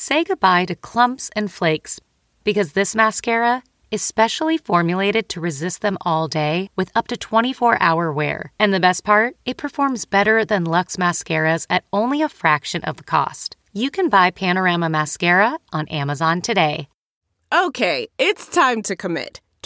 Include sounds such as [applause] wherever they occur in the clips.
Say goodbye to clumps and flakes because this mascara is specially formulated to resist them all day with up to 24 hour wear. And the best part, it performs better than Luxe mascaras at only a fraction of the cost. You can buy Panorama Mascara on Amazon today. Okay, it's time to commit.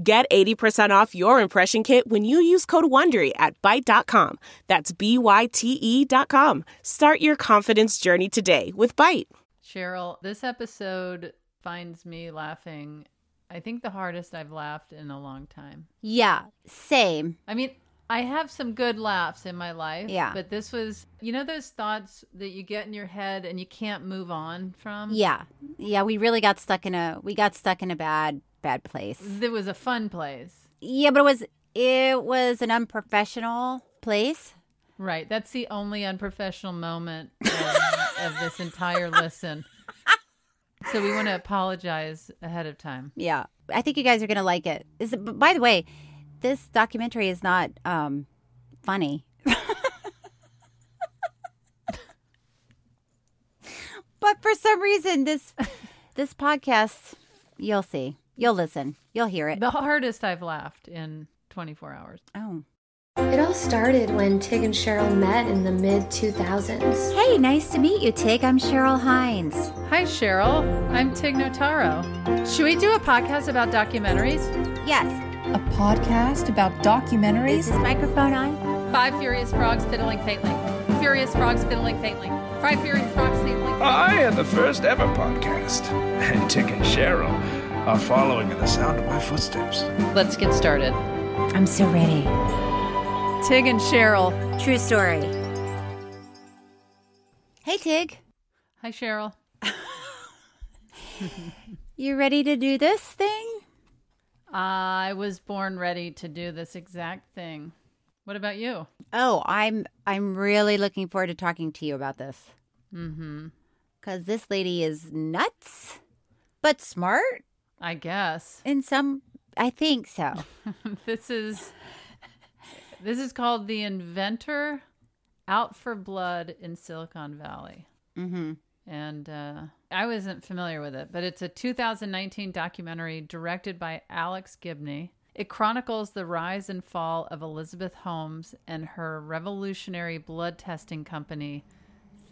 Get 80% off your impression kit when you use code WONDERY at Byte.com. That's B-Y-T-E dot com. Start your confidence journey today with Byte. Cheryl, this episode finds me laughing. I think the hardest I've laughed in a long time. Yeah, same. I mean, I have some good laughs in my life. Yeah. But this was, you know, those thoughts that you get in your head and you can't move on from? Yeah. Yeah, we really got stuck in a we got stuck in a bad bad place. It was a fun place. Yeah, but it was it was an unprofessional place. Right. That's the only unprofessional moment of, [laughs] of this entire listen. So we want to apologize ahead of time. Yeah. I think you guys are going to like it. Is it, by the way, this documentary is not um funny. [laughs] but for some reason this this podcast you'll see. You'll listen. You'll hear it. The hardest I've laughed in 24 hours. Oh. It all started when Tig and Cheryl met in the mid 2000s. Hey, nice to meet you, Tig. I'm Cheryl Hines. Hi, Cheryl. I'm Tig Notaro. Should we do a podcast about documentaries? Yes. A podcast about documentaries? Is this microphone on? Five Furious Frogs Fiddling Faintly. Furious Frogs Fiddling Faintly. Five Furious Frogs Fiddling Faintly. I am the first ever podcast, [laughs] and Tig and Cheryl are following in the sound of my footsteps. Let's get started. I'm so ready. Tig and Cheryl. True story. Hey, Tig. Hi, Cheryl. [laughs] You ready to do this thing? I was born ready to do this exact thing. What about you? Oh, I'm I'm really looking forward to talking to you about this. Mm-hmm. Cause this lady is nuts, but smart I guess. in some. I think so. [laughs] this is this is called the inventor out for blood in Silicon Valley. mm-hmm. And uh, I wasn't familiar with it, but it's a 2019 documentary directed by Alex Gibney. It chronicles the rise and fall of Elizabeth Holmes and her revolutionary blood testing company,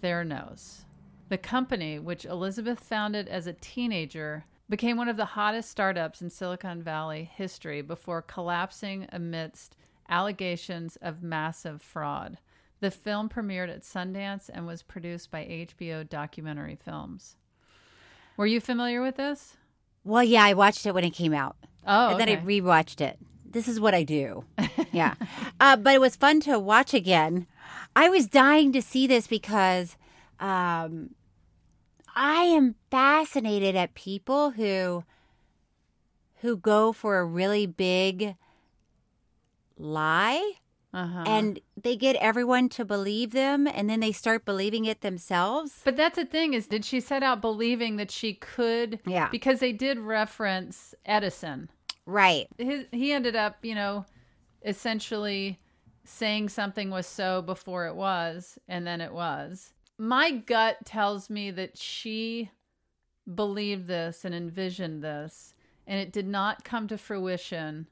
Theranos. The company, which Elizabeth founded as a teenager, became one of the hottest startups in Silicon Valley history before collapsing amidst allegations of massive fraud. The film premiered at Sundance and was produced by HBO Documentary Films. Were you familiar with this? Well, yeah, I watched it when it came out, Oh, and then. I rewatched it. This is what I do. [laughs] Yeah, uh, but it was fun to watch again. I was dying to see this because um, I am fascinated at people who who go for a really big lie uh-huh. and they get everyone to believe them and then they start believing it themselves. But that's the thing is, did she set out believing that she could? Yeah. Because they did reference Edison. Right. His, he ended up, you know, essentially saying something was so before it was, and then it was. My gut tells me that she believed this and envisioned this, and it did not come to fruition.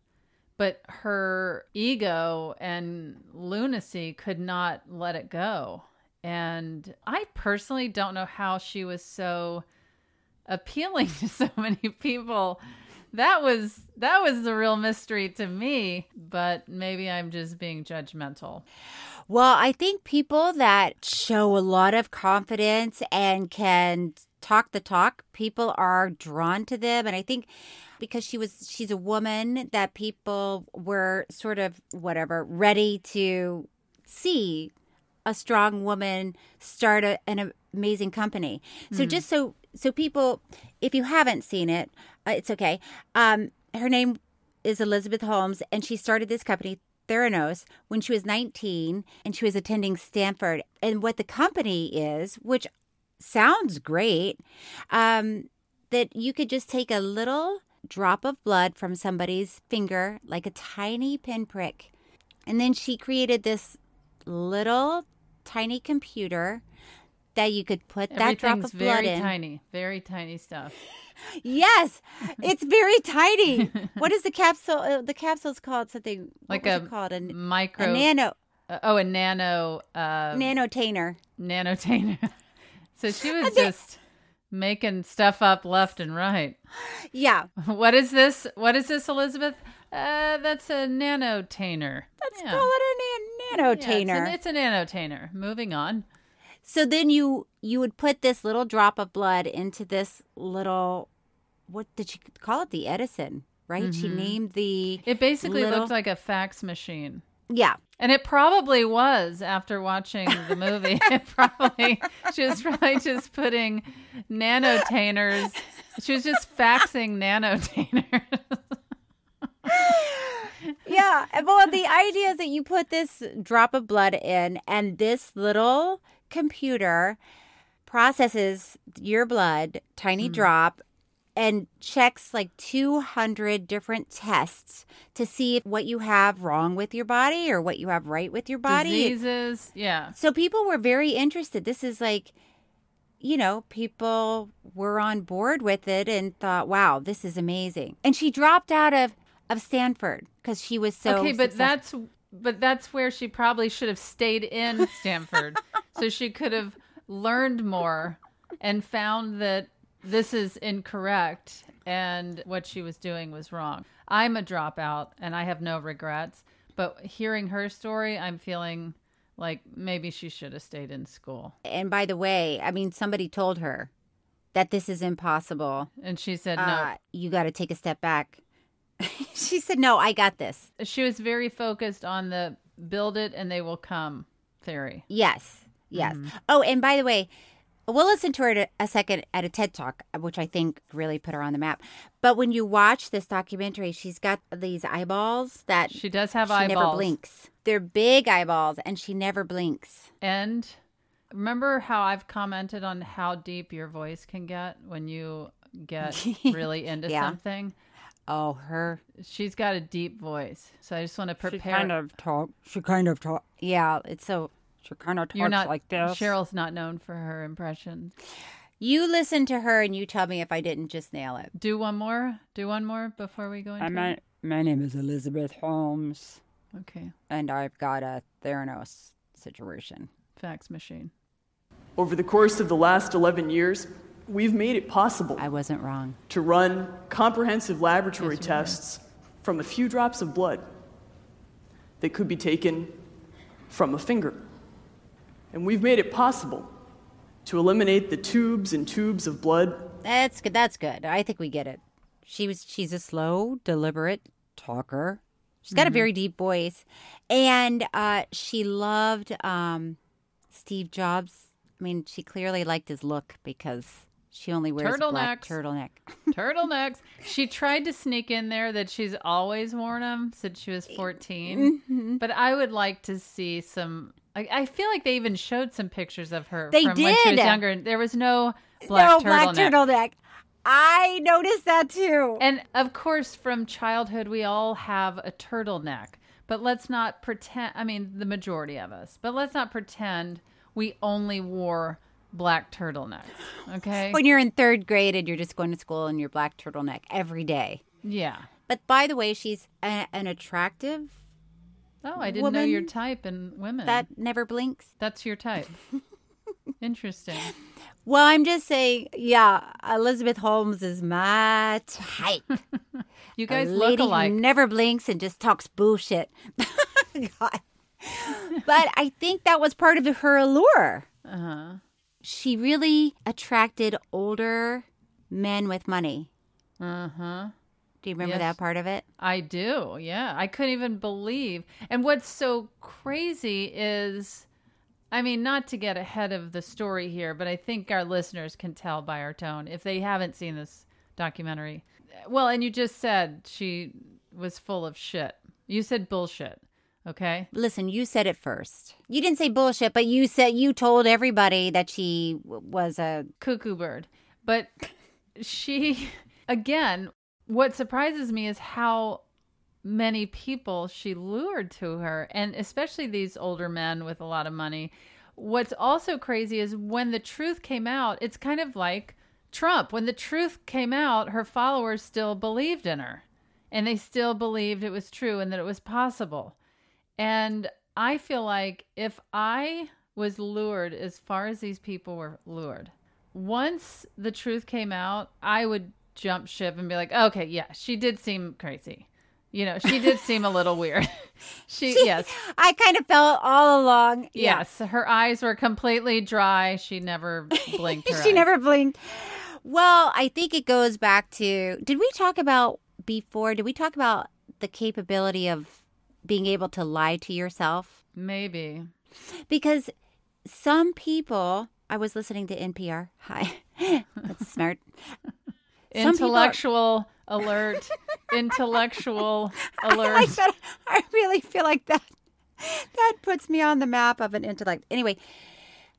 But her ego and lunacy could not let it go. And I personally don't know how she was so appealing [laughs] to so many people that was that was the real mystery to me, but maybe I'm just being judgmental. Well, I think people that show a lot of confidence and can talk the talk, people are drawn to them. And I think because she was, she's a woman that people were sort of whatever, ready to see a strong woman start a, an amazing company. So hmm. just so, so people, if you haven't seen it, uh, it's okay. Um, her name is Elizabeth Holmes, and she started this company, Theranos, when she was 19 and she was attending Stanford. And what the company is, which sounds great, um, that you could just take a little drop of blood from somebody's finger, like a tiny pinprick. And then she created this little tiny computer that you could put that drop of blood very in. tiny, very tiny stuff. Yes, [laughs] it's very tiny. [laughs] what is the capsule? Uh, the capsule's called something Like a called a, micro a nano uh, oh, a nano uh nanotainer. nanotainer. [laughs] so she was just making stuff up left and right. Yeah, What is this? What is this, Elizabeth? Uh, that's a nanotainer. let's Yeah. call it a nan- Yeah, it's, nanotainer. an, it's a nanotainer. Moving on. So then you you would put this little drop of blood into this little what did she call it? The Edison, right? She mm-hmm. named the It basically little- looked like a fax machine. yeah. And it probably was after watching the movie. [laughs] it probably she was probably just putting nanotainers. She was just faxing nanotainers. [laughs] Yeah. Well, the idea is that you put this drop of blood in, and this little computer processes your blood, tiny mm. drop, and checks like 200 different tests to see what you have wrong with your body or what you have right with your body. Diseases. Yeah. So people were very interested. This is like, you know, people were on board with it and thought, wow, this is amazing. And she dropped out of, of Stanford because she was so. okay, but successful. that's but that's where she probably should have stayed in Stanford, [laughs] [laughs] so she could have learned more and found that this is incorrect and what she was doing was wrong. I'm a dropout and I have no regrets, but hearing her story, I'm feeling like maybe she should have stayed in school. And by the way, I mean, somebody told her that this is impossible. And she said no. Uh, you got to take a step back. [laughs] she said, no, I got this. she was very focused on the build it and they will come theory. Yes. Yes. Mm-hmm. Oh, and by the way, we'll listen to her a second at a TED Talk, which I think really put her on the map. But when you watch this documentary, she's got these eyeballs that She does have she eyeballs. never blinks. They're big eyeballs, and she never blinks. And remember how I've commented on how deep your voice can get when you get [laughs] really into Yeah. something? Oh, her. She's got a deep voice. So I just want to prepare. She kind of talk. She kind of talk. Yeah, it's so. She kind of talks You're not like this. Cheryl's not known for her impressions. You listen to her and you tell me if I didn't just nail it. Do one more. Do one more before we go into my, it. my name is Elizabeth Holmes, Okay. and I've got a Theranos situation. Fax machine. Over the course of the last 11 years, we've made it possible I wasn't wrong. to run comprehensive laboratory Yes, you were. tests from a few drops of blood that could be taken from a finger. And we've made it possible to eliminate the tubes and tubes of blood That's good. That's good. I think we get it. She was. She's a slow, deliberate talker. She's got a very deep voice, and uh, she loved um, Steve Jobs. I mean, she clearly liked his look because she only wears black Turtlenecks. turtleneck. [laughs] Turtlenecks. she tried to sneak in there that she's always worn them since she was 14. Mm-hmm. But I would like to see some. I, I feel like they even showed some pictures of her They from when she was did. younger. There was no black no turtleneck. black turtleneck. I noticed that too. And of course, from childhood, we all have a turtleneck. But let's not pretend, I mean, the majority of us, but let's not pretend we only wore black turtlenecks. Okay? when you're in third grade and you're just going to school in your black turtleneck every day. yeah. But by the way, she's a, an attractive Oh, I didn't know your type in women. that never blinks. That's your type. [laughs] Interesting. Well, I'm just saying, yeah, Elizabeth Holmes is my type. [laughs] You guys look alike. never blinks and just talks bullshit. [laughs] God. But I think that was part of her allure. Uh-huh. She really attracted older men with money. Uh-huh. Do you remember Yes. that part of it? I do. Yeah. I couldn't even believe. And what's so crazy is I mean, not to get ahead of the story here, but I think our listeners can tell by our tone if they haven't seen this documentary. Well, and you just said she was full of shit. You said bullshit. Okay? Listen, you said it first. You didn't say bullshit, but you said you told everybody that she w- was a cuckoo bird. But she, [laughs] again, what surprises me is how many people she lured to her, and especially these older men with a lot of money. What's also crazy is when the truth came out, it's kind of like Trump. When the truth came out, her followers still believed in her and they still believed it was true and that it was possible. And I feel like if I was lured as far as these people were lured, once the truth came out, I would jump ship and be like, oh, okay, yeah, she did seem crazy. You know, she did seem a little weird. [laughs] she, yes, I kind of felt all along. yeah. yes, her eyes were completely dry. She never blinked. [laughs] She eyes. never blinked. Well, I think it goes back to did we talk about before? Did we talk about the capability of being able to lie to yourself? maybe. Because some people, I was listening to NPR. Hi, [laughs] that's smart. People are- Intellectual alert. [laughs] Intellectual I alert. like that. I really feel like that. That puts me on the map of an intellect. Anyway,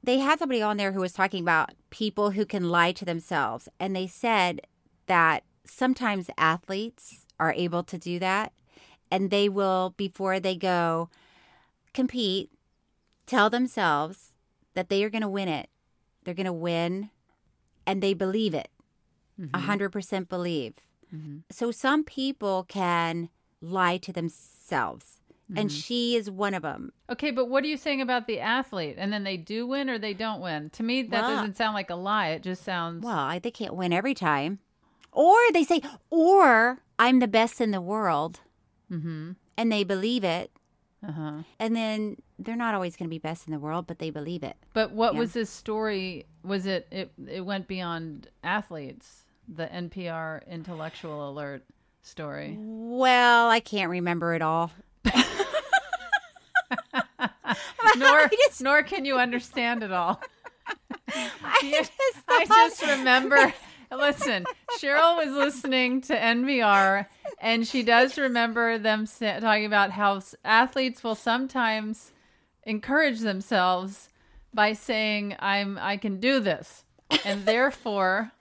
they had somebody on there who was talking about people who can lie to themselves, and they said that sometimes athletes are able to do that, and they will before they go compete tell themselves that they are going to win it. They're going to win, and they believe it. A hundred percent believe. So some people can lie to themselves, and she is one of them. Okay, but what are you saying about the athlete? And then they do win or they don't win? To me, that Well- doesn't sound like a lie. It just sounds. Well, I, they can't win every time, or they say, or I'm the best in the world, Mm-hmm. and they believe it, Uh-huh. and then they're not always going to be best in the world, but they believe it. But what Yeah. was this story? Was it, it? It went beyond athletes. The NPR intellectual alert story. Well, I can't remember it all. [laughs] nor, [laughs] nor can you understand it all. [laughs] I just I just remember. Listen, Cheryl was listening to NPR, and she does remember them talking about how athletes will sometimes encourage themselves by saying, "I'm, I can do this," and therefore,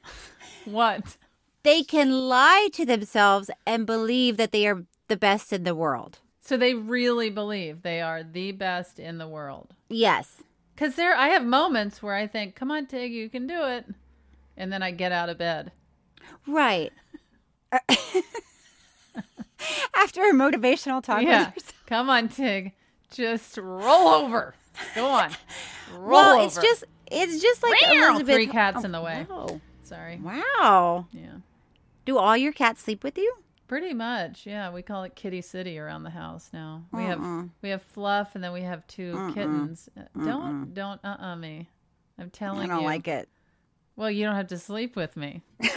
what? they can lie to themselves and believe that they are the best in the world. So they really believe they are the best in the world. Yes. Because there, I have moments where I think, "Come on, Tig, you can do it," and then I get out of bed. Right. [laughs] After a motivational talk Yeah. Come on, Tig. Just roll over. Go on. Roll Well, over. it's just it's just like. Elizabeth. Three cats oh, in the way. Oh, Sorry. wow. Yeah. Do all your cats sleep with you? Pretty much. Yeah. We call it Kitty City around the house now. We have Uh-uh. we have Fluff and then we have 2 kittens. Uh, Don't don't uh uh me. I'm telling you. I don't you. like it. Well, you don't have to sleep with me. [laughs]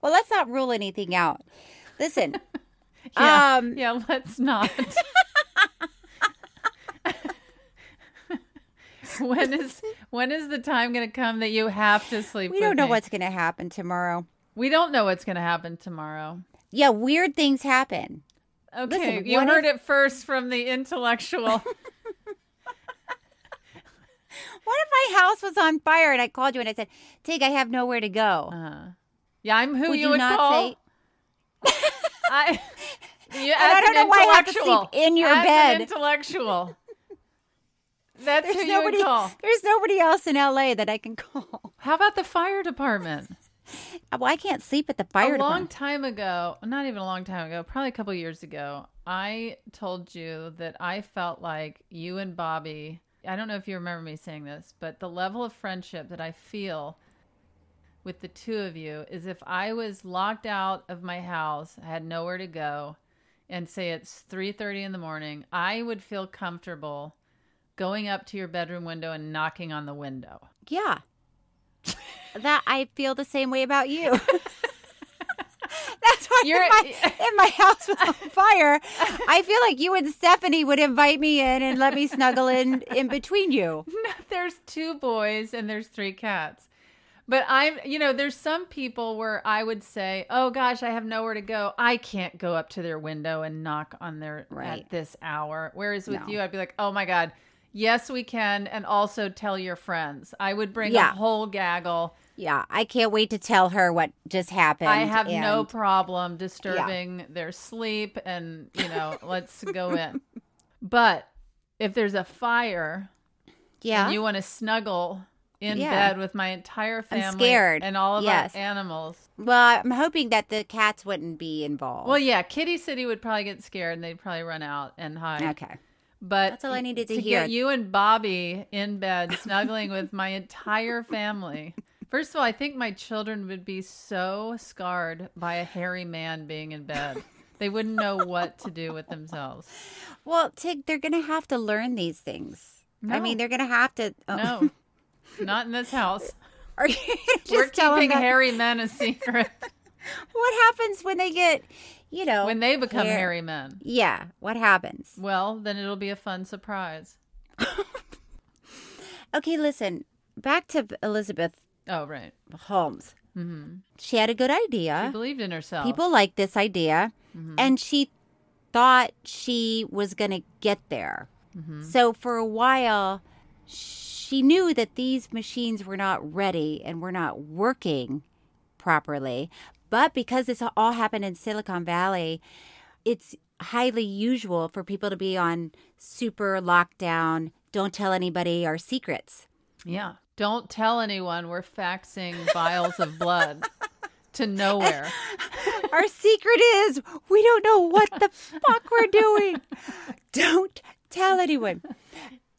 Well, let's not rule anything out. Listen, [laughs] Yeah. um, yeah. Let's not. [laughs] [laughs] when is when is the time going to come that you have to sleep? we don't know me? what's going to happen tomorrow. We don't know what's going to happen tomorrow. Yeah, weird things happen. Okay, Listen, you heard if- it first from the intellectual. [laughs] What if my house was on fire and I called you and I said, "Tig, I have nowhere to go." uh, yeah, I'm who would you you would not call. say? [laughs] I. You, I don't an know why I have to sleep intellectual. in your As bed. intellectual. That's There's who you nobody. would call. There's nobody else in LA that I can call. How about the fire department? [laughs] Well, I can't sleep at the fire department. a long department. time ago, not even a long time ago, probably a couple years ago, I told you that I felt like you and Bobby I don't know if you remember me saying this, but the level of friendship that I feel with the two of you is if I was locked out of my house, I had nowhere to go, and say it's 3:30 in the morning, I would feel comfortable going up to your bedroom window and knocking on the window. Yeah. that I feel the same way about you. [laughs] That's why You're- if, my, [laughs] if my house was on fire, I feel like you and Stephanie would invite me in and let me snuggle in in between you. [laughs] there's two boys and there's three cats. But I'm, you know, there's some people where I would say, "Oh gosh, I have nowhere to go. I can't go up to their window and knock on their Right. at this hour." Whereas with No. you, I'd be like, "Oh my god, yes, we can," and also tell your friends. I would bring Yeah. a whole gaggle. Yeah, I can't wait to tell her what just happened. I have no problem disturbing their sleep, and you know, let's go in. [laughs] But if there's a fire, yeah. and you want to snuggle in Yeah. bed with my entire family I'm scared. and all of Yes. our animals. well, I'm hoping that the cats wouldn't be involved. Well, yeah, Kitty City would probably get scared and they'd probably run out and hide. okay. But That's all I needed to to hear. get you and Bobby in bed snuggling with my entire family. First of all, I think my children would be so scarred by a hairy man being in bed. They wouldn't know what to do with themselves. Well, Tig, they're going to have to learn these things. I mean, they're going to have to. oh. No, not in this house. [laughs] Are you just We're keeping hairy men a secret [laughs] What happens when they get, you know, when they become hair- hairy men. Yeah, what happens? Well, then it'll be a fun surprise. [laughs] Okay, listen. Back to Elizabeth Oh, right. Holmes. Mm-hmm. She had a good idea. She believed in herself. People liked this idea, Mm-hmm. and she thought she was going to get there. Mm-hmm. So for a while, she knew that these machines were not ready and were not working properly. But because this all happened in Silicon Valley, it's highly usual for people to be on super lockdown, don't tell anybody our secrets. yeah. Don't tell anyone we're faxing vials of blood [laughs] to nowhere. [laughs] Our secret is we don't know what the [laughs] fuck we're doing. Don't tell anyone.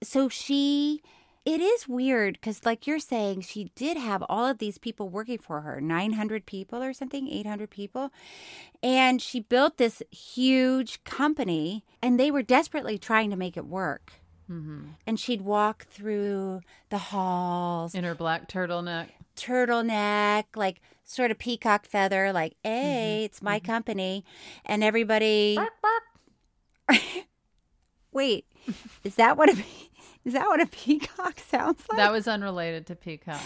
So she, it is weird because, like you're saying, she did have all of these people working for her 900 people or something, 800 people. And she built this huge company and they were desperately trying to make it work. Mm-hmm. And she'd walk through the halls, In her black turtleneck. turtleneck, like sort of peacock feather, like, mm-hmm. hey, it's my mm-hmm. company. And everybody. [laughs] Wait, is that what a [laughs] pe- is that what a [laughs] peacock sounds like? That was unrelated to Peacock.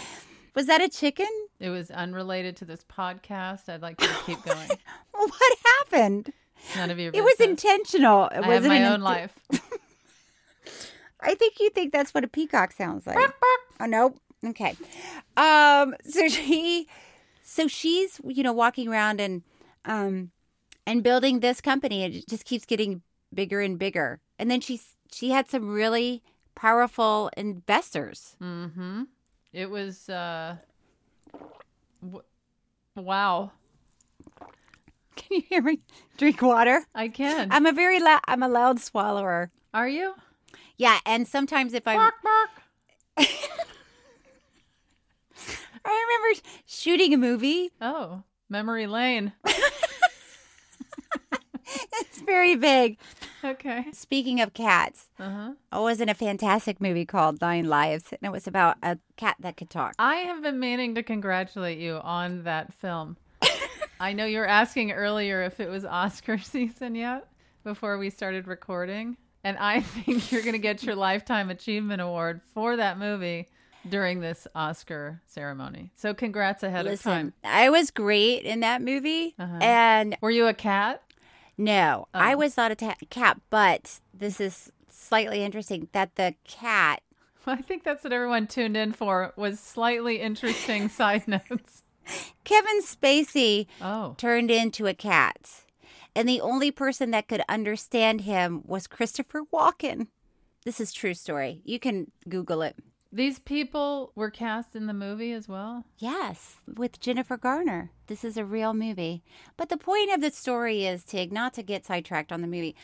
was that a chicken? It was unrelated to this podcast. I'd like to keep [laughs] going. What happened? None of your Business. It was intentional. It I have wasn't my an own int- life. [laughs] I think you think that's what a peacock sounds like. oh no. Okay. Um so she so she's you know walking around and um and building this company it just keeps getting bigger and bigger. And then she's she had some really powerful investors. Mm-hmm. It was uh w- wow. Can you hear me drink water? I can. I'm a very loud I'm a loud swallower. Are you? Yeah, and sometimes if I'm [laughs] I remember shooting a movie. Oh, memory lane. [laughs] It's very big. Okay. Speaking of cats, Uh-huh. I was in a fantastic movie called Nine Lives, and it was about a cat that could talk. I have been meaning to congratulate you on that film. [laughs] I know you were asking earlier if it was Oscar [laughs] season yet before we started recording. And I [laughs] think you're going to get your Lifetime Achievement Award for that movie during this Oscar ceremony. So congrats ahead of time. I was great in that movie, Uh-huh. and Were you a cat? No, I Oh. was not a ta- cat. But this is slightly interesting that the cat. [laughs] I think that's what everyone tuned in for was slightly interesting [laughs] side notes. Kevin Spacey Oh. turned into a cat, and the only person that could understand him was Christopher Walken. This is true story. You can Google it. These people were cast in the movie as well. Yes, with Jennifer Garner. This is a real movie. But the point of the story is, Tig, not to get sidetracked on the movie.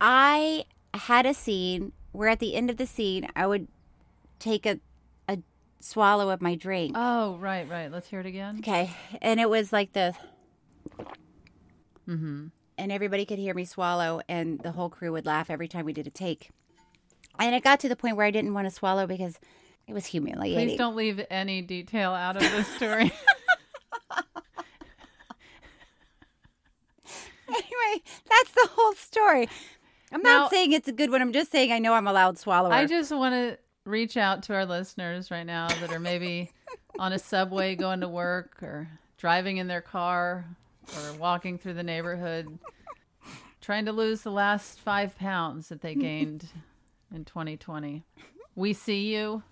I had a scene where at the end of the scene, I would take a a swallow of my drink. Oh, right, right. Let's hear it again. Okay, and it was like the, Mm-hmm. and everybody could hear me swallow, and the whole crew would laugh every time we did a take. And it got to the point where I didn't want to swallow because it was humiliating. Please don't leave any detail out of this story. [laughs] anyway, that's the whole story. I'm Now- not saying it's a good one. I'm just saying I know I'm a loud swallower. I just want to reach out to our listeners right now that are maybe [laughs] on a subway going to work or driving in their car or walking through the neighborhood trying to lose the last five pounds that they [laughs] gained in 2020. We see you.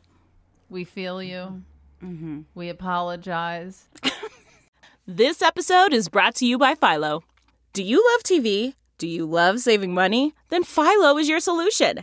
We feel you. Mm-hmm. We apologize. This episode is brought to you by Philo. Do you love TV? Do you love saving money? Then Philo is your solution.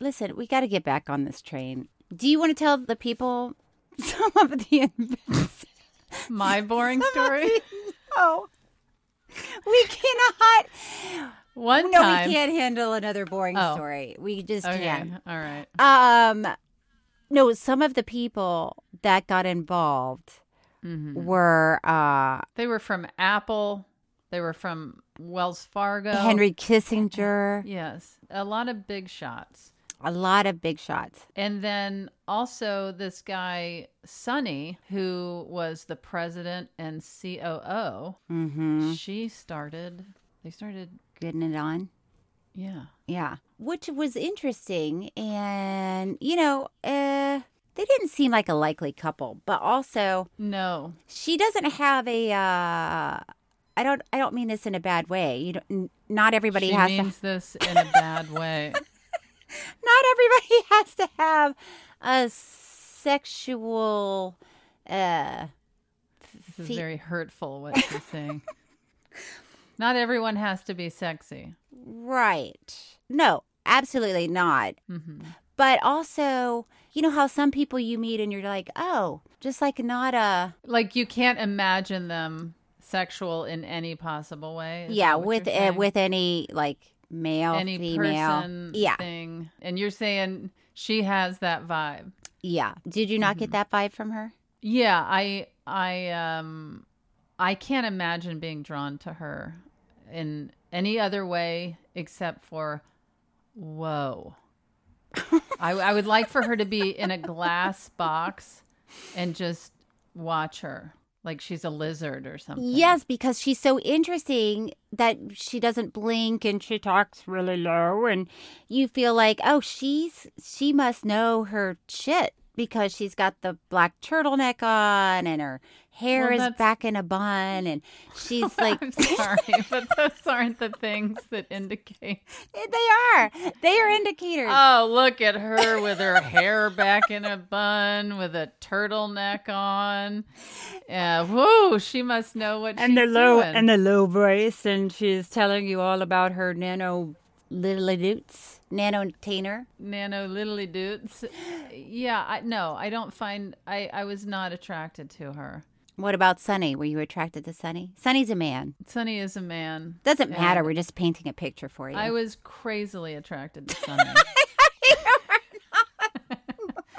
listen, we got to get back on this train. Do you want to tell the people [laughs] some of the events? My [laughs] boring Some story. the- No, we cannot. One no, time. we can't handle another boring Oh. story. We just Okay. can't. All right. Um, no, some of the people that got involved Mm-hmm. were uh They were from Apple. They were from Wells Fargo. Henry Kissinger, Yes. A lot of big shots. A lot of big shots. And then also this guy, Sunny, who was the president and COO, Mm-hmm. she started, they started, Getting it on. yeah. Yeah. Which was interesting. And, you know, uh, they didn't seem like a likely couple, but also No. she doesn't have a, uh, I don't, I don't mean this in a bad way. You don't, n- not everybody she has means to, this in a bad way. [laughs] not everybody [laughs] has to have a sexual, uh, This is Fe- very hurtful what she's saying. [laughs] Not everyone has to be sexy. right. No, absolutely not. hmm But also, you know how some people you meet and you're like, oh, just like not a, Like you can't imagine them sexual in any possible way. yeah, with uh, with any like male, any female, person yeah, thing. And you're saying she has that vibe. yeah. Did you not Mm-hmm. get that vibe from her? Yeah, I I um I can't imagine being drawn to her in any other way except for whoa. I I would like for her to be in a glass box and just watch her like she's a lizard or something. Yes, because she's so interesting that she doesn't blink and she talks really low, and you feel like, oh, she's she must know her shit because she's got the black turtleneck on and her hair Well, is that's- back in a bun, and she's [laughs] like, I'm sorry, [laughs] but those aren't the things that indicate. Eh, they are. They are indicators. Oh, look at her with her hair back in a bun, with a turtleneck on. Yeah, whoo! She must know what and she's the low doing. and the low voice, and she's telling you all about her nano little doots, nano tainer. nano littly dudes. Yeah, I no, I don't find. I I was not attracted to her. What about Sunny? Were you attracted to Sunny? Sunny's a man. Sunny is a man. Doesn't matter. We're just painting a picture for you. I was crazily attracted to Sunny. [laughs]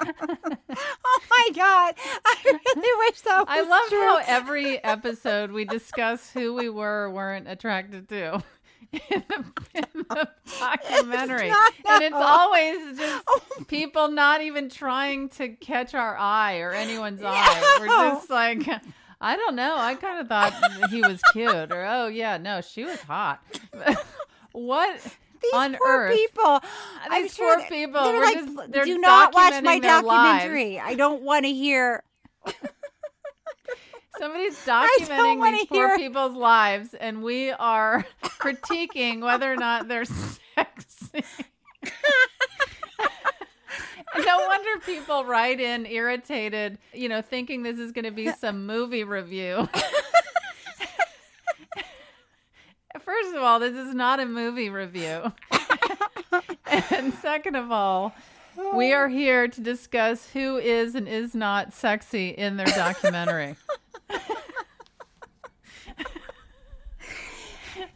[laughs] oh my god! I really wish that was I love true. how every episode we discuss who we were or weren't attracted to in the, in [laughs] the documentary. not and it's always just [laughs] oh people not even trying to catch our eye or anyone's eye. We're [laughs] just like, I don't know. I kind of thought he was cute, or oh, yeah, no, she was hot. what? These on poor earth. people. I'm These sure poor people, They're like, just- they're do not watch my documenting lives." documentary. I don't want to hear. Somebody's [laughs] documenting these poor hear- people's lives, and we are [laughs] critiquing whether or not they're [laughs] sexy. No wonder people write in irritated, you know, thinking this is going to be some movie review. First of all, this is not a movie review. and second of all, we are here to discuss who is and is not sexy in their documentary. [laughs]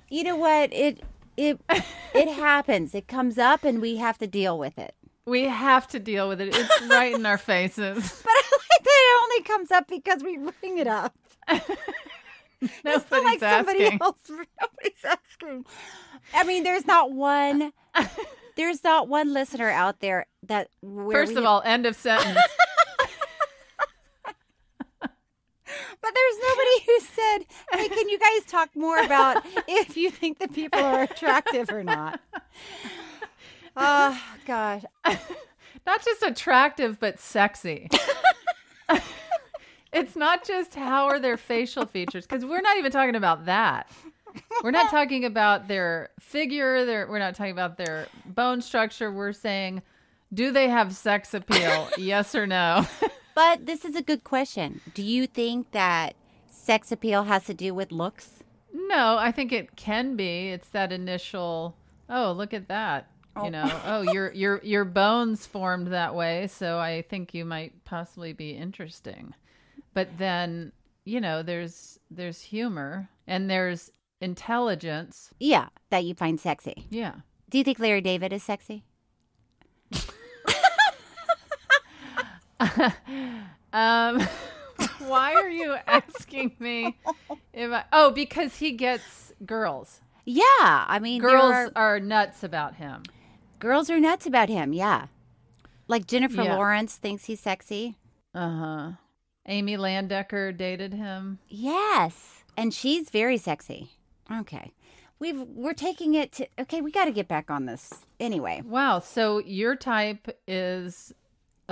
You know what? It it it happens. It comes up, and we have to deal with it. We have to deal with it. It's right in our faces. [laughs] But I like that it only comes up because we bring it up. [laughs] It's not Nobody's like somebody asking. else. Nobody's asking. I mean, there's not one. There's not one listener out there that. First of all, end of sentence. But there's nobody who said, "Hey, can you guys talk more about if you think that people are attractive or not?" Oh gosh, [laughs] not just attractive, but sexy. [laughs] it's not just how are their facial features, because we're not even talking about that. We're not talking about their figure. Their, we're not talking about their bone structure. We're saying, do they have sex appeal? yes or no? [laughs] but this is a good question. Do you think that sex appeal has to do with looks? No, I think it can be. It's that initial, oh, look at that. You oh. know, oh, your your your bones formed that way, so I think you might possibly be interesting. But then, you know, there's there's humor and there's intelligence. Yeah, that you find sexy. Yeah. Do you think Larry David is sexy? [laughs] Um [laughs] why are you asking me if I Oh, because he gets girls. Yeah, I mean, Girls are- are nuts about him. girls are nuts about him. Yeah, like Jennifer Yeah. Lawrence thinks he's sexy. Uh huh. Amy Landecker dated him. Yes, and she's very sexy. Okay, we've we're taking it to. Okay, we got to get back on this anyway. Wow. So your type is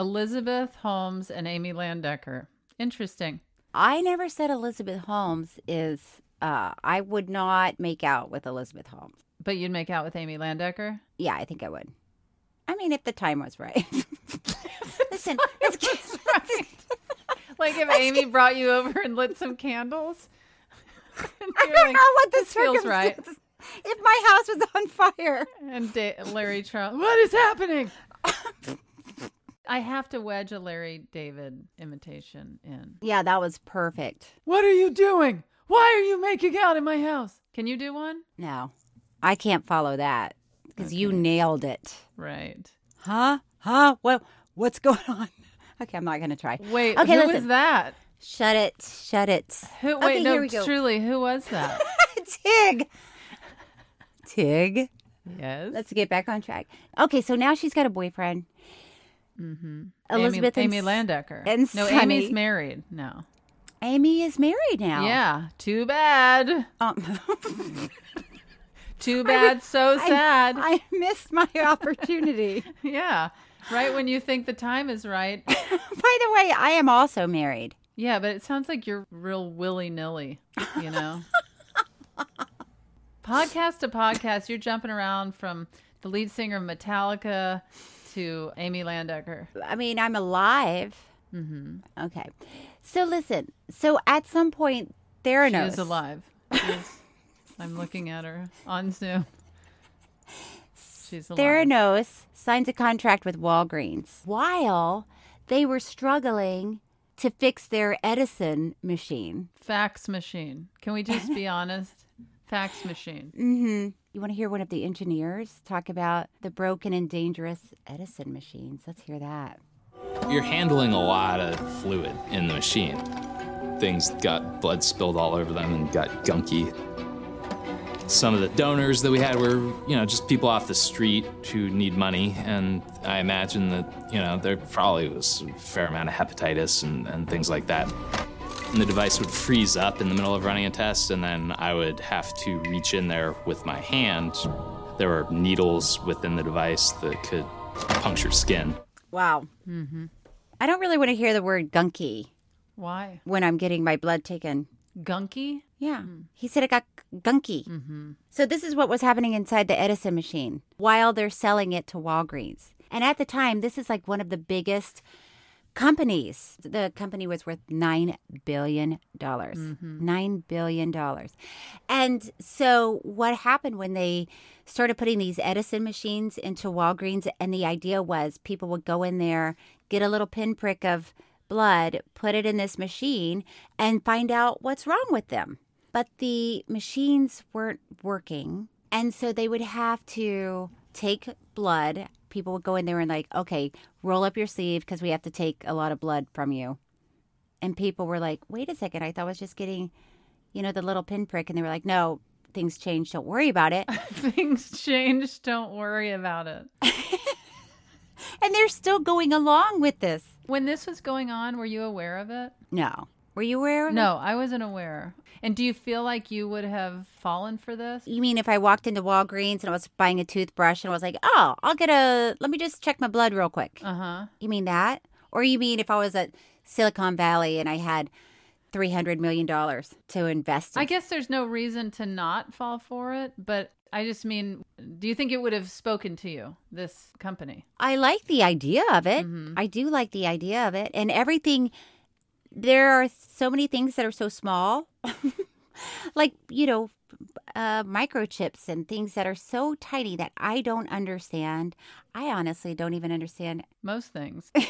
Elizabeth Holmes and Amy Landecker. Interesting. I never said Elizabeth Holmes is. Uh, I would not make out with Elizabeth Holmes. But you'd make out with Amy Landecker? Yeah, I think I would. I mean, if the time was right. [laughs] Listen, [laughs] let's get, [laughs] Like if Amy brought you over and lit some candles? I don't like, know what "This feels right. If my house was on fire, And da- Larry Trump, what is happening? I have to wedge a Larry David imitation in. yeah, that was perfect. What are you doing? Why are you making out in my house? Can you do one? No, I can't follow that because you nailed it. Right. Huh? Huh? What? What's [laughs] going on? Okay, I'm not gonna try. Wait, okay, who listen. was that? Shut it. Shut it. Who? Okay, Wait, no, here we go. truly, who was [laughs] that? Tig. Tig. yes. Let's get back on track. Okay, so now she's got a boyfriend. Mm-hmm. Elizabeth Amy, Amy Landecker. and no, Sunny. Amy's married. No. Amy is married now. Yeah. Too bad. Um, Too [laughs] bad. so I- sad. I missed my [laughs] opportunity. yeah. Right when you think the time is right. [laughs] By the way, I am also married. Yeah, but it sounds like you're real willy nilly, you know? podcast to podcast, you're jumping around from the lead singer of Metallica to Amy Landecker. I mean, I'm alive. Mm-hmm. Okay. So listen. So at some point, Theranos. She is alive. She is- I'm looking at her on Zoom. She's alive. Theranos signs a contract with Walgreens while they were struggling to fix their Edison machine. Fax machine. Can we just be honest? Fax machine. Mm-hmm. You want to hear one of the engineers talk about the broken and dangerous Edison machines? Let's hear that. You're handling a lot of fluid in the machine. Things got blood spilled all over them and got gunky. Some of the donors that we had were, you know, just people off the street who need money, and I imagine that, you know, there probably was a fair amount of hepatitis and, and things like that. And the device would freeze up in the middle of running a test, and then I would have to reach in there with my hand. There were needles within the device that could puncture skin. Wow. Mm-hmm. I don't really want to hear the word gunky Why? when I'm getting my blood taken. Gunky? Yeah. He said it got gunky. So, this is what was happening inside the Edison machine while they're selling it to Walgreens. And at the time, this is like one of the biggest companies. The company was worth $9 billion. dollars mm-hmm. 9 billion. dollars. And so, what happened when they started putting these Edison machines into Walgreens? And the idea was people would go in there, get a little pinprick of blood, put it in this machine, and find out what's wrong with them. But the machines weren't working. And so they would have to take blood. People would go in there and, like, okay, roll up your sleeve because we have to take a lot of blood from you. And people were like, wait a second, I thought I was just getting, you know, the little pinprick. And they were like, no, things change. Don't worry about it. [laughs] Things change. Don't worry about it. [laughs] and they're still going along with this. When this was going on, were you aware of it? No. Were you aware of it? No, I wasn't aware. And do you feel like you would have fallen for this? You mean if I walked into Walgreens and I was buying a toothbrush and I was like, oh, I'll get a, let me just check my blood real quick. Uh huh. You mean that? Or you mean if I was at Silicon Valley and I had $300 million to invest in? I guess there's no reason to not fall for it, but I just mean, do you think it would have spoken to you, this company? I like the idea of it. I do like the idea of it. And everything, there are so many things that are so small, [laughs] like, you know, uh, microchips and things that are so tiny that I don't understand. I honestly don't even understand. Most things. [laughs]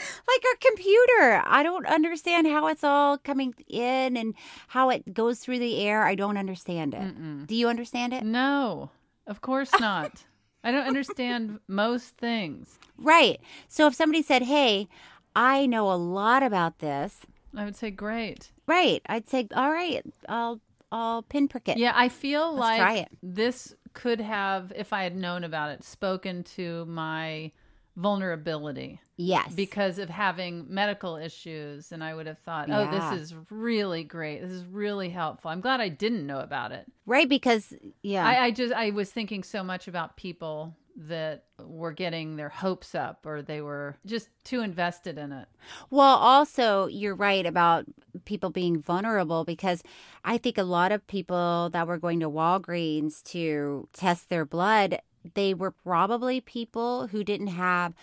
Like our computer, I don't understand how it's all coming in and how it goes through the air. I don't understand it. Do you understand it? No, of course not. I don't understand most things. [laughs] Right. So if somebody said, "Hey, I know a lot about this," I would say, great. right? I'd say, "All right, I'll I'll pinprick it." Yeah, I feel Let's like try it. this could have, if I had known about it, spoken to my vulnerability Yes. because of having medical issues. And I would have thought, oh, Yeah. this is really great. This is really helpful. I'm glad I didn't know about it. right because yeah. I, I just, I was thinking so much about people that were getting their hopes up or they were just too invested in it. Well, also, you're right about people being vulnerable because I think a lot of people that were going to Walgreens to test their blood, they were probably people who didn't have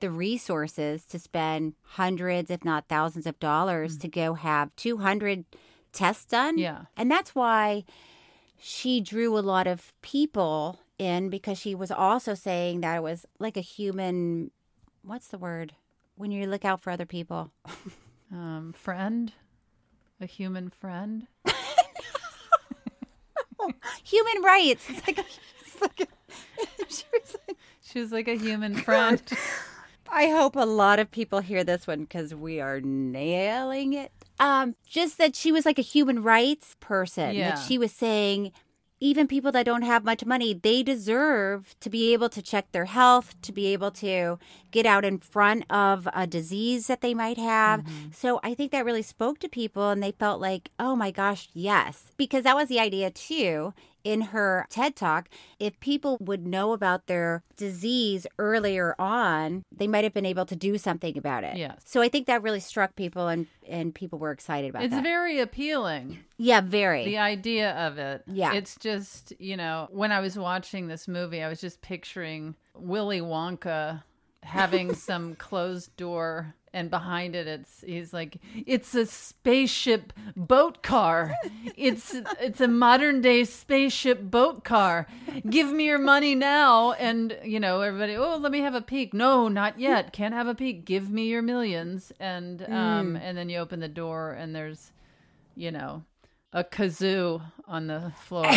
the resources to spend hundreds, if not thousands of dollars mm-hmm. to go have 200 tests done. Yeah. And that's why she drew a lot of people in because she was also saying that it was like a human what's the word when you look out for other people [laughs] Um, friend, a human friend. [laughs] human rights it's like, it's like a- [laughs] she was like- She was like a human friend. i hope a lot of people hear this one because we are nailing it um just that she was like a human rights person Yeah. that she was saying even people that don't have much money, they deserve to be able to check their health, to be able to get out in front of a disease that they might have. Mm-hmm. So I think that really spoke to people and they felt like, oh my gosh, yes. Because that was the idea too, in her TED talk, if people would know about their disease earlier on, they might have been able to do something about it. Yes. So I think that really struck people and and people were excited about it. It's that. very appealing. yeah, very. The idea of it. Yeah. It's just, you know, when I was watching this movie, I was just picturing Willy Wonka having [laughs] some closed door and behind it it's he's like it's a spaceship boat car. It's it's a modern day spaceship boat car. Give me your money now. And you know everybody oh let me have a peek. No not yet. Can't have a peek. Give me your millions. And um Mm. and then you open the door and there's you know a kazoo on the floor. [laughs]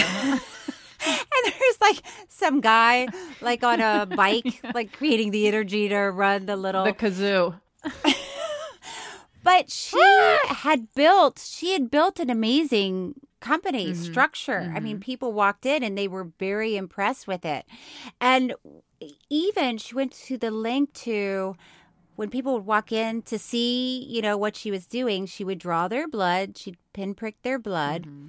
And there's like some guy like on a bike, [laughs] like creating the energy to run the little the kazoo [laughs] But she had built, she had built an amazing company Mm-hmm. structure. I mean, people walked in and they were very impressed with it. And even she went to the link to when people would walk in to see, you know, what she was doing, she would draw their blood, she'd pinprick their blood Mm-hmm.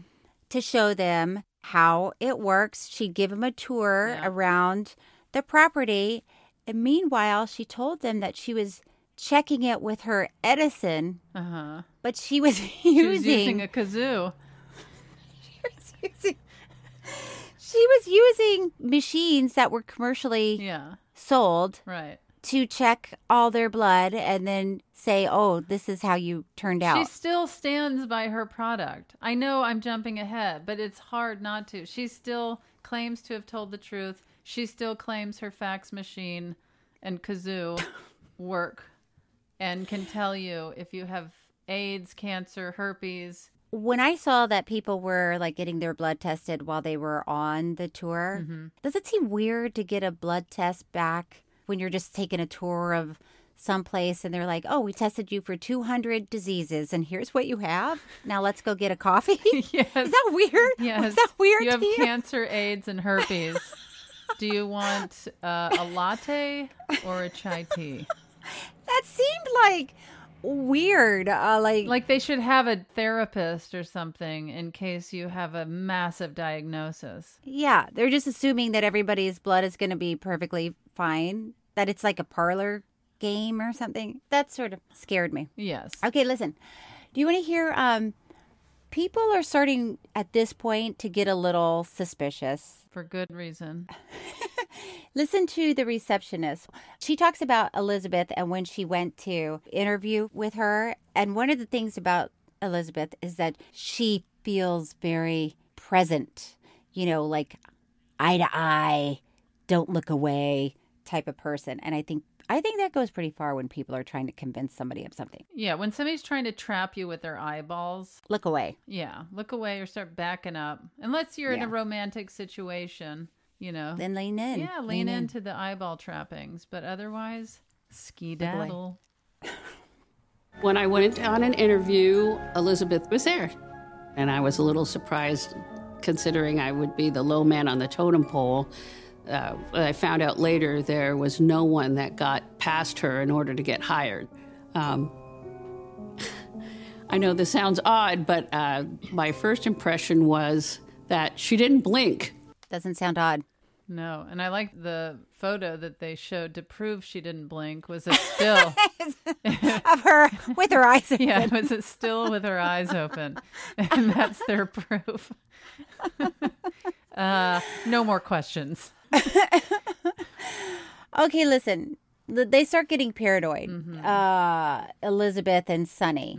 to show them how it works. She'd give them a tour around the property. And meanwhile, she told them that she was checking it with her Edison, uh-huh but she was [laughs] she was using, a kazoo [laughs] using she was using machines that were commercially yeah sold right to check all their blood and then say, "Oh, this is how you turned out." She still stands by her product. I know I'm jumping ahead, but it's hard not to. She still claims to have told the truth. She still claims her fax machine and kazoo [laughs] work and can tell you if you have AIDS, cancer, herpes. when I saw that people were like getting their blood tested while they were on the tour, Mm-hmm. does it seem weird to get a blood test back when you're just taking a tour of someplace and they're like, "Oh, we tested you for 200 diseases and here's what you have. Now let's go get a coffee." Yes. [laughs] Is that weird? Yes. Is that weird You have you? cancer, AIDS, and herpes. Do you want uh, a latte or a chai tea? [laughs] That seemed like weird. Uh, like Like they should have a therapist or something in case you have a massive diagnosis. Yeah, they're just assuming that everybody's blood is going to be perfectly fine, that it's like a parlor game or something. That sort of scared me. Yes. Okay, listen. Do you want to hear um people are starting at this point to get a little suspicious. For good reason. [laughs] Listen to the receptionist. She talks about Elizabeth and when she went to interview with her. And one of the things about Elizabeth is that she feels very present, you know, like eye to eye, don't look away type of person. And I think I think that goes pretty far when people are trying to convince somebody of something. Yeah, when somebody's trying to trap you with their eyeballs, Look away. yeah, look away or start backing up. Unless you're in a romantic situation, you know. Then lean in. yeah, lean, into the eyeball trappings, but otherwise, ski daddle. When I went on an interview, Elizabeth was there. And I was a little surprised considering I would be the low man on the totem pole. Uh, I found out later there was no one that got past her in order to get hired. Um, I know this sounds odd, but uh, my first impression was that she didn't blink. Doesn't sound odd. No, and I like the photo that they showed to prove she didn't blink was a still. [laughs] of her with her eyes [laughs] open. yeah, it was a still with her eyes open, [laughs] and that's their proof. uh, no more questions. Okay, listen. They start getting paranoid, Mm-hmm. uh, Elizabeth and Sunny,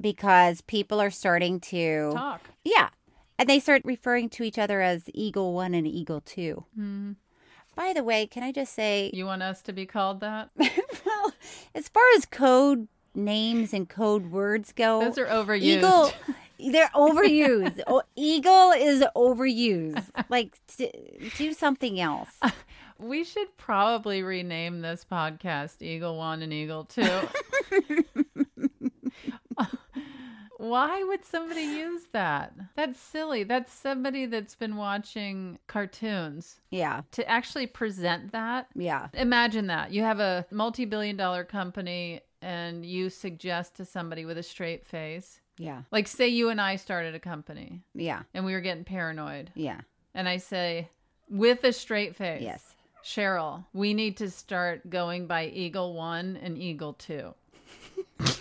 because people are starting to Talk. Yeah, and they start referring to each other as Eagle One and Eagle 2 mm-hmm. By the way, can I just say, You want us to be called that? [laughs] well, as far as code names and code words go, Those are overused. Eagle, [laughs] they're overused. oh, Eagle is overused. [laughs] Like, t- do something else. We should probably rename this podcast Eagle One and Eagle Two. Why would somebody use that? That's silly. That's somebody that's been watching cartoons. Yeah, To actually present that, yeah. imagine that. You have a multi billion dollar company and you suggest to somebody with a straight face, Yeah, like, say you and I started a company yeah, and we were getting paranoid. yeah. and I say, with a straight face, Yes. Cheryl, we need to start going by Eagle One and Eagle Two. [laughs]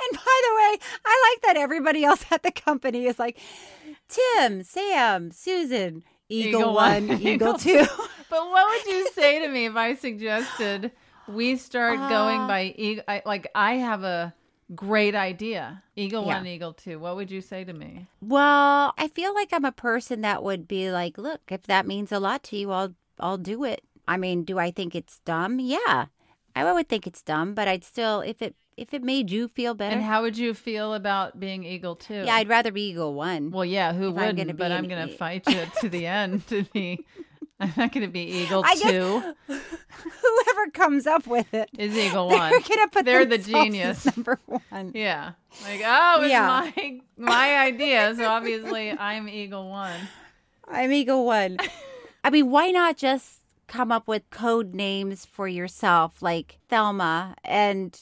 And by the way, I like that everybody else at the company is like Tim, Sam, Susan, Eagle, Eagle one, [laughs] Eagle Eagle two. [laughs] But what would you say to me if I suggested we start going Uh, by Eagle? I, like I have a great idea, Eagle Yeah. One, Eagle Two. What would you say to me? well, I feel like I'm a person that would be like, look, if that means a lot to you, I'll I'll do it. I mean, do I think it's dumb? Yeah. I would think it's dumb, but I'd still if it if it made you feel better. And how would you feel about being Eagle Two? yeah, I'd rather be Eagle one. Well, yeah, who wouldn't? but I'm going to fight you to the [laughs] end to be. I'm not going to be Eagle I guess- Two. [laughs] Whoever comes up with it Is Eagle One. they're One. gonna put They're the genius. number one. Yeah. Like, oh, it's Yeah. my my idea. So obviously I'm Eagle One. I'm Eagle One. [laughs] I mean, why not just come up with code names for yourself, like Thelma and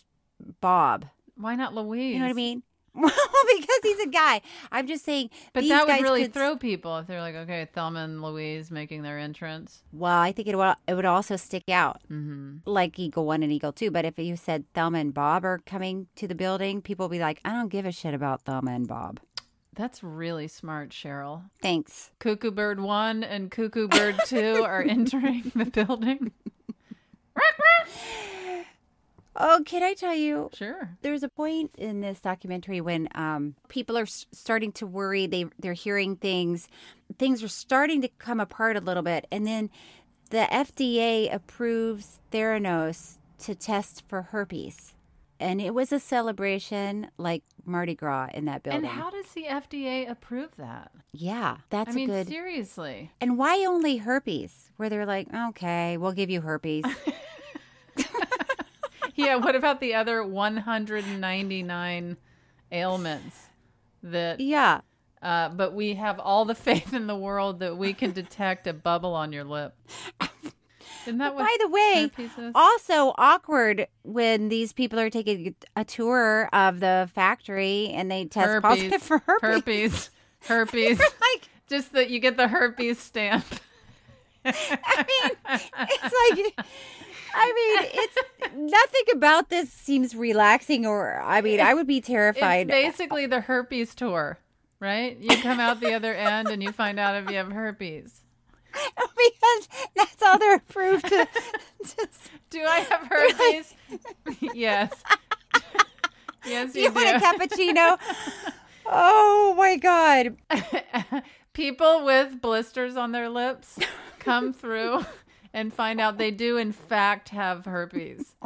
Bob? Why not Louise? You know what I mean? [laughs] Well, because he's a guy. I'm just saying. But these that would guys really could- throw people if they're like, okay, Thelma and Louise making their entrance. Well, I think it would. It would also stick out, Mm-hmm. like Eagle One and Eagle Two. But if you said Thelma and Bob are coming to the building, people will be like, "I don't give a shit about Thelma and Bob." That's really smart, Cheryl. Thanks. Cuckoo Bird 1 and Cuckoo Bird 2 are [laughs] entering the building. [laughs] Oh, can I tell you? Sure. There's a point in this documentary when um, people are s- starting to worry. They they're hearing things, things are starting to come apart a little bit, and then the FDA approves Theranos to test for herpes, and it was a celebration like Mardi Gras in that building. And how does the FDA approve that? yeah, that's I mean, good. seriously. And why only herpes? Where they're like, okay, we'll give you herpes. [laughs] Yeah, what about the other 199 ailments that yeah. uh, but we have all the faith in the world that we can detect a bubble on your lip. Isn't that what By the way, also awkward when these people are taking a tour of the factory and they test positive for herpes. Herpes. [laughs] Herpes. like, Just that you get the herpes stamp. [laughs] I mean, it's like, I mean, it's nothing about this seems relaxing, or I mean, I would be terrified. It's basically the herpes tour, right? You come out the other end and you find out if you have herpes. [laughs] because that's all they're approved to. Do I have herpes? [laughs] yes. [laughs] yes, do you, you want a cappuccino? Oh my god! People with blisters on their lips come through and find out they do, in fact, have herpes. [laughs]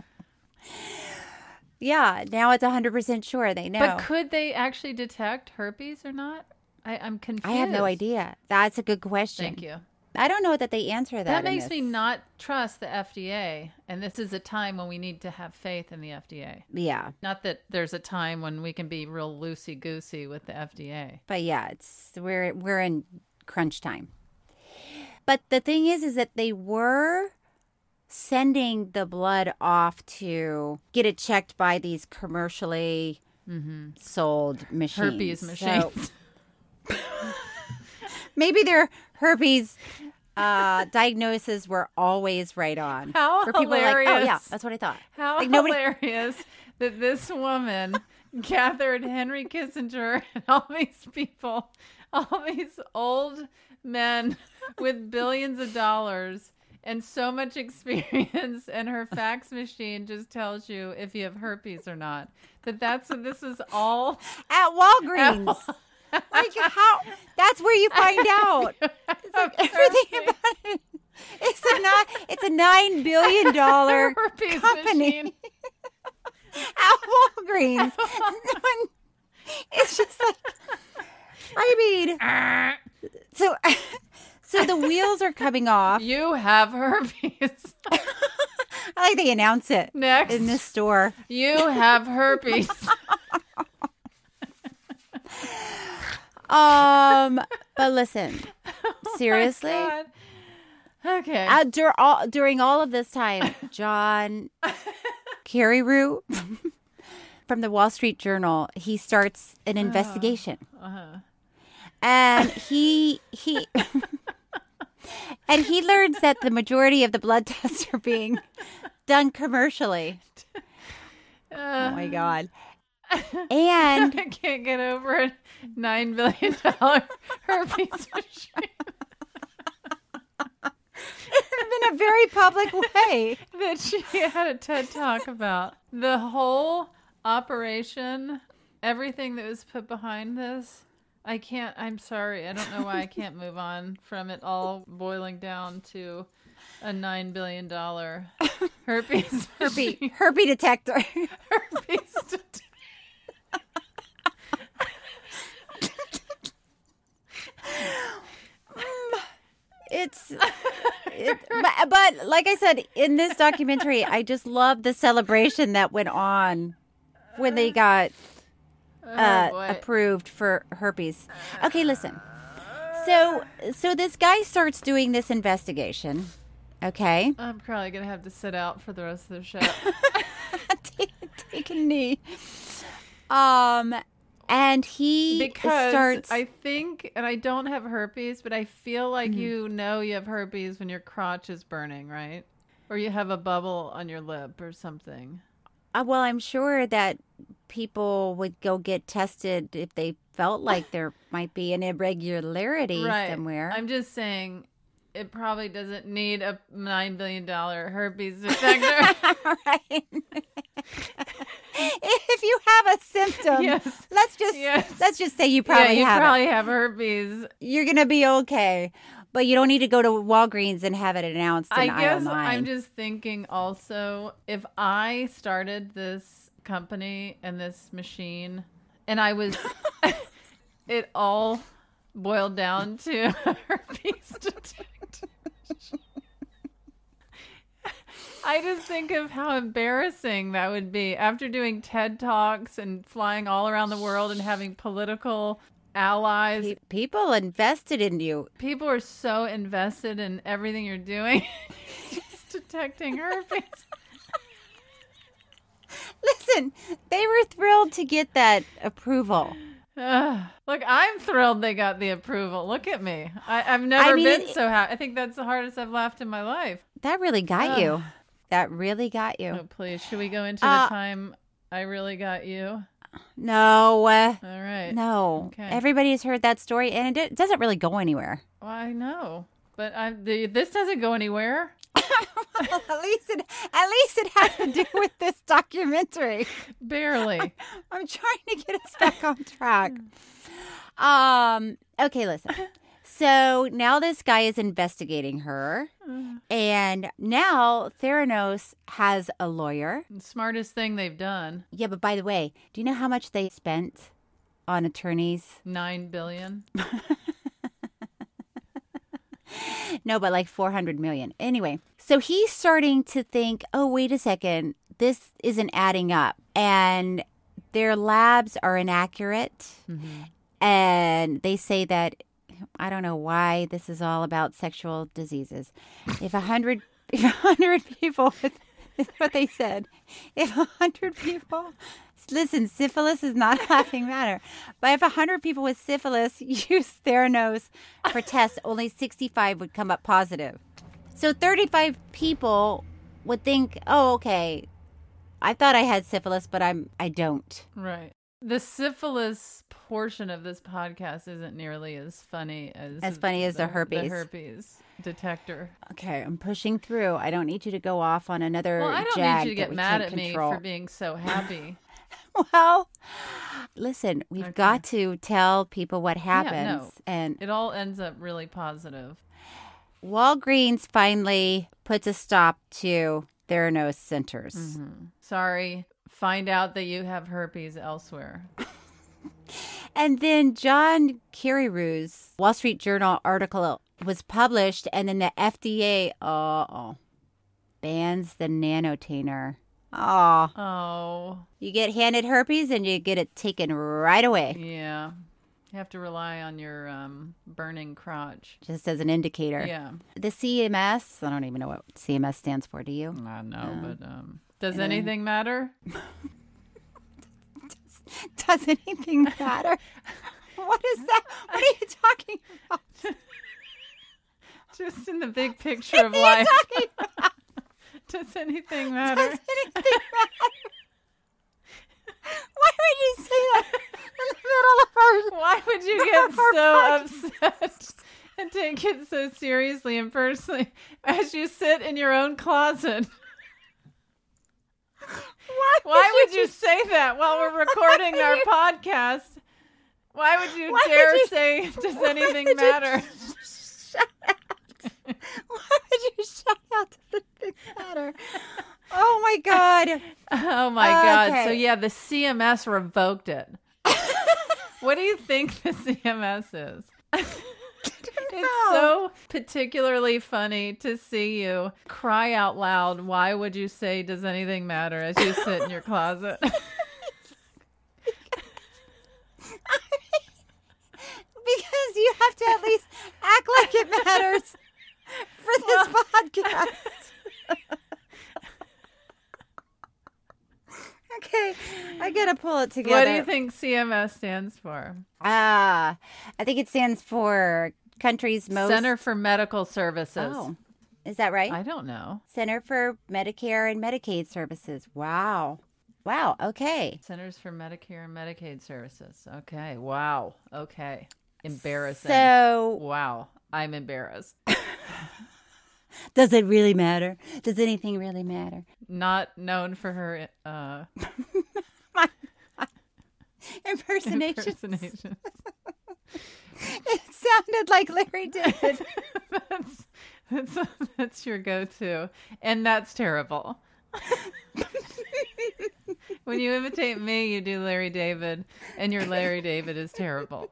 Yeah, now it's hundred percent sure they know. But could they actually detect herpes or not? I, I'm confused. I have no idea. That's a good question. Thank you. I don't know that they answer that. That makes me not trust the FDA. And this is a time when we need to have faith in the FDA. Yeah, Not that there's a time when we can be real loosey goosey with the FDA. but yeah, it's we're we're in crunch time. But the thing is, is that they were sending the blood off to get it checked by these commercially sold machines. Herpes So machines. [laughs] maybe their herpes uh, diagnoses were always right on. How Where people are like, oh yeah, that's what I thought. How Like, nobody- hilarious that this woman [laughs] gathered Henry Kissinger and all these people, all these old men with billions of dollars and so much experience, and her fax machine just tells you if you have herpes or not. That that's what this is all. At Walgreens. like how? That's where you find [laughs] out. It's like everything about it. It's a nine. It's a nine billion [laughs] dollar herpes company [laughs] at Walgreens. it's just like, I mean, so so the wheels are coming off. You have herpes. [laughs] I like they announce it Next, in this store. you have herpes. Um, but listen, [laughs] seriously. Oh Okay. Uh, dur- all, during all of this time, John [laughs] Carreyrou from the Wall Street Journal, he starts an investigation, uh-huh. and he he and he learns that the majority of the blood [laughs] tests are being done commercially. oh my god! And [laughs] I can't get over a nine billion dollar [laughs] herpes machine. in a very public way. that she had a TED talk about the whole operation, everything that was put behind this. I can't. I'm sorry. I don't know why I can't move on from it all boiling down to a nine billion dollar [laughs] herpes herpes herpes detector. [laughs] herpes detector. [laughs] It's, it, but, but like I said in this documentary, I just love the celebration that went on when they got uh, approved for herpes. Okay, listen. So, so this guy starts doing this investigation. Okay, I'm probably gonna have to sit out for the rest of the show. take, [laughs] take a knee. Um, and he because starts. I think, and I don't have herpes, but I feel Mm-hmm. like you know you have herpes when your crotch is burning, right? Or you have a bubble on your lip or something. Uh, well, I'm sure that people would go get tested if they felt like there might be an irregularity right. somewhere. I'm just saying it probably doesn't need a nine billion dollar herpes detector. [laughs] right. [laughs] if you have a symptom, Yes. let's just Yes. let's just say you probably yeah, you have probably it. have herpes. You're gonna be okay, but you don't need to go to Walgreens and have it announced I guess. I'm just thinking also if I started this company and this machine and I was [laughs] it all boiled down to [laughs] herpes detector. I just think of how embarrassing that would be after doing TED Talks and flying all around the world and having political allies. Pe- People invested in you. People are so invested in everything you're doing. [laughs] just detecting herpes. [laughs] Listen, they were thrilled to get that approval. Ugh. Look, I'm thrilled they got the approval. Look at me. I, I've never mean, been it- so happy. I think that's the hardest I've laughed in my life. That really got Ugh. you. That really got you. Oh, please. Should we go into Uh, the time I really got you? No, uh, All right. no. Okay. Everybody has heard that story, and it doesn't really go anywhere. Well, I know. But I, the, this doesn't go anywhere. [laughs] at least it, at least it has to do with this documentary. Barely. I'm trying to get us back on track. Um. Okay, listen. So now this guy is investigating her, and now Theranos has a lawyer. Smartest thing they've done. Yeah, but by the way, do you know how much they spent on attorneys? Nine billion. [laughs] [laughs] No, but like 400 million. Anyway, so he's starting to think, oh, wait a second, this isn't adding up. And their labs are inaccurate. Mm-hmm. And they say that, I don't know why this is all about sexual diseases. If a hundred, [laughs] if a hundred people with, [laughs] is what they said, if a hundred people, listen, syphilis is not a [laughs] laughing matter, but if a hundred people with syphilis [laughs] use Theranos for tests, only 65 would come up positive. So 35 people would think, oh, okay, I thought I had syphilis, but I'm, I don't. Right. The syphilis portion of this podcast isn't nearly as funny as As funny as the herpes. The herpes detector. Okay, I'm pushing through. I don't need you to go off on another. Well, I don't jag need you to get mad at me for being so happy. [laughs] [laughs] Well, listen, we've Okay. got to tell people what happens. Yeah, no. And It all ends up really positive. Walgreens finally puts a stop to Theranos centers. Mm-hmm. Sorry. Find out that you have herpes elsewhere. [laughs] And then John Carreyrou's Wall Street Journal article was published, and then the FDA, uh-oh, bans the nanotainer. Oh, Oh, you get handed herpes and you get it taken right away, yeah. You have to rely on your um, burning crotch. just as an indicator. Yeah. The CMS, I don't even know what CMS stands for. Do you? I know, but um, does anything matter? [laughs] Does anything matter? [laughs] what is that? What are you talking about? [laughs] Just in the big picture of life. [laughs] Does anything matter? Does anything matter? Why would you say that in the middle of our? Why would you get so podcast? upset [laughs] and take it so seriously and personally as you sit in your own closet? Why, Why would you say that while we're [laughs] recording our podcast? Why would you Why dare you- say, does why anything would you matter? [laughs] Why would you shout out? Does it matter? Oh my god. [laughs] Oh my God. So, yeah, the CMS revoked it. [laughs] what do you think the CMS is? It's so particularly funny to see you cry out loud. Why would you say, Does anything matter as you sit in your closet? Because you have to at least act like it matters [laughs] for this podcast. [laughs] okay, I gotta pull it together. what do you think CMS stands for? Ah, I think it stands for country's most Center for Medical Services. Oh, is that right? I don't know. Center for Medicare and Medicaid Services. Wow. Wow. Okay. Centers for Medicare and Medicaid Services. Okay. Wow. Okay. Embarrassing. So- wow. I'm embarrassed. [laughs] [laughs] Does it really matter? Does anything really matter? Not known for her uh, [laughs] Impersonations. impersonation. [laughs] It sounded like Larry David. that's, that's, that's your go to. And that's terrible. when you imitate me, you do Larry David, and your Larry David is terrible.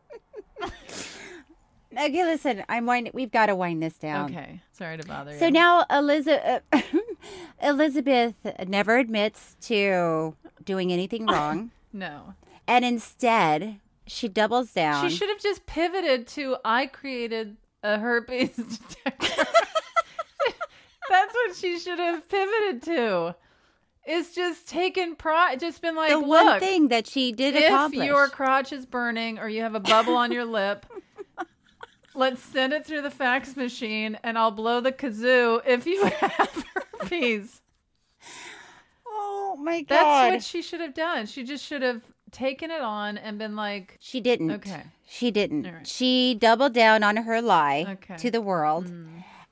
Okay, listen. I'm winding. We've got to wind this down. Okay. Sorry to bother you. So now Elizabeth, uh, [laughs] Elizabeth never admits to doing anything [laughs] wrong, No. and instead she doubles down. She should have just pivoted to I created a herpes [laughs] detector. That's what she should have pivoted to. It's just taken pride, just been like, the one thing that she did if accomplish. your crotch is burning or you have a bubble on your lip, let's send it through the fax machine and I'll blow the kazoo if you [laughs] have herpes. oh my god! That's what she should have done. She just should have taken it on and been like, She didn't. Okay. She didn't. Right. She doubled down on her lie Okay. Mm. to the world.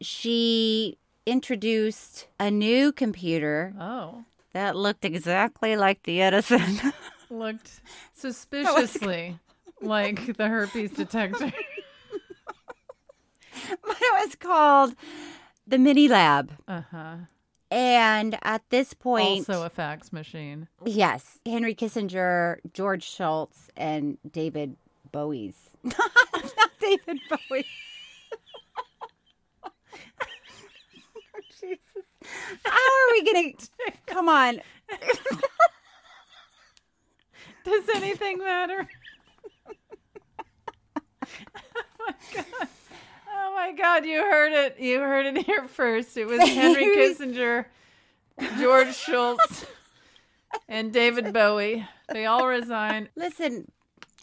She introduced a new computer oh, that looked exactly like the Edison. [laughs] looked suspiciously like the herpes detector. [laughs] [laughs] but it was called the Mini Lab. Uh huh. And at this point, Also a fax machine. yes, Henry Kissinger, George Shultz, and David Bowie's. [laughs] Not David Bowie. [laughs] Oh, Jesus. How are we going to. Come on. Does anything matter? oh my god. Oh my god, you heard it. You heard it here first. It was [laughs] Henry Kissinger, George Shultz, and David Bowie. They all resigned. Listen,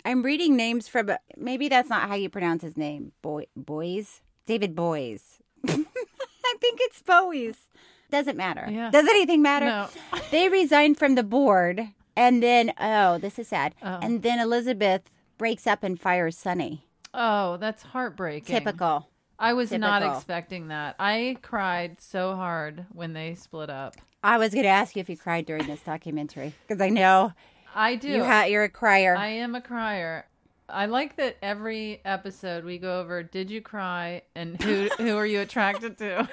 I'm reading names from. Maybe that's not how you pronounce his name. Boy, Boys? David Boys. [laughs] I think it's Bowie's. Doesn't matter. Yeah. Does anything matter? No. [laughs] they resigned from the board, and then oh, this is sad. Oh. And then Elizabeth breaks up and fires Sunny. Oh, that's heartbreaking. Typical. I was not expecting that. I cried so hard when they split up. I was going to ask you if you cried during this documentary because I know I do. you ha- you're a crier. I am a crier. I like that every episode we go over did you cry and who who are you attracted to?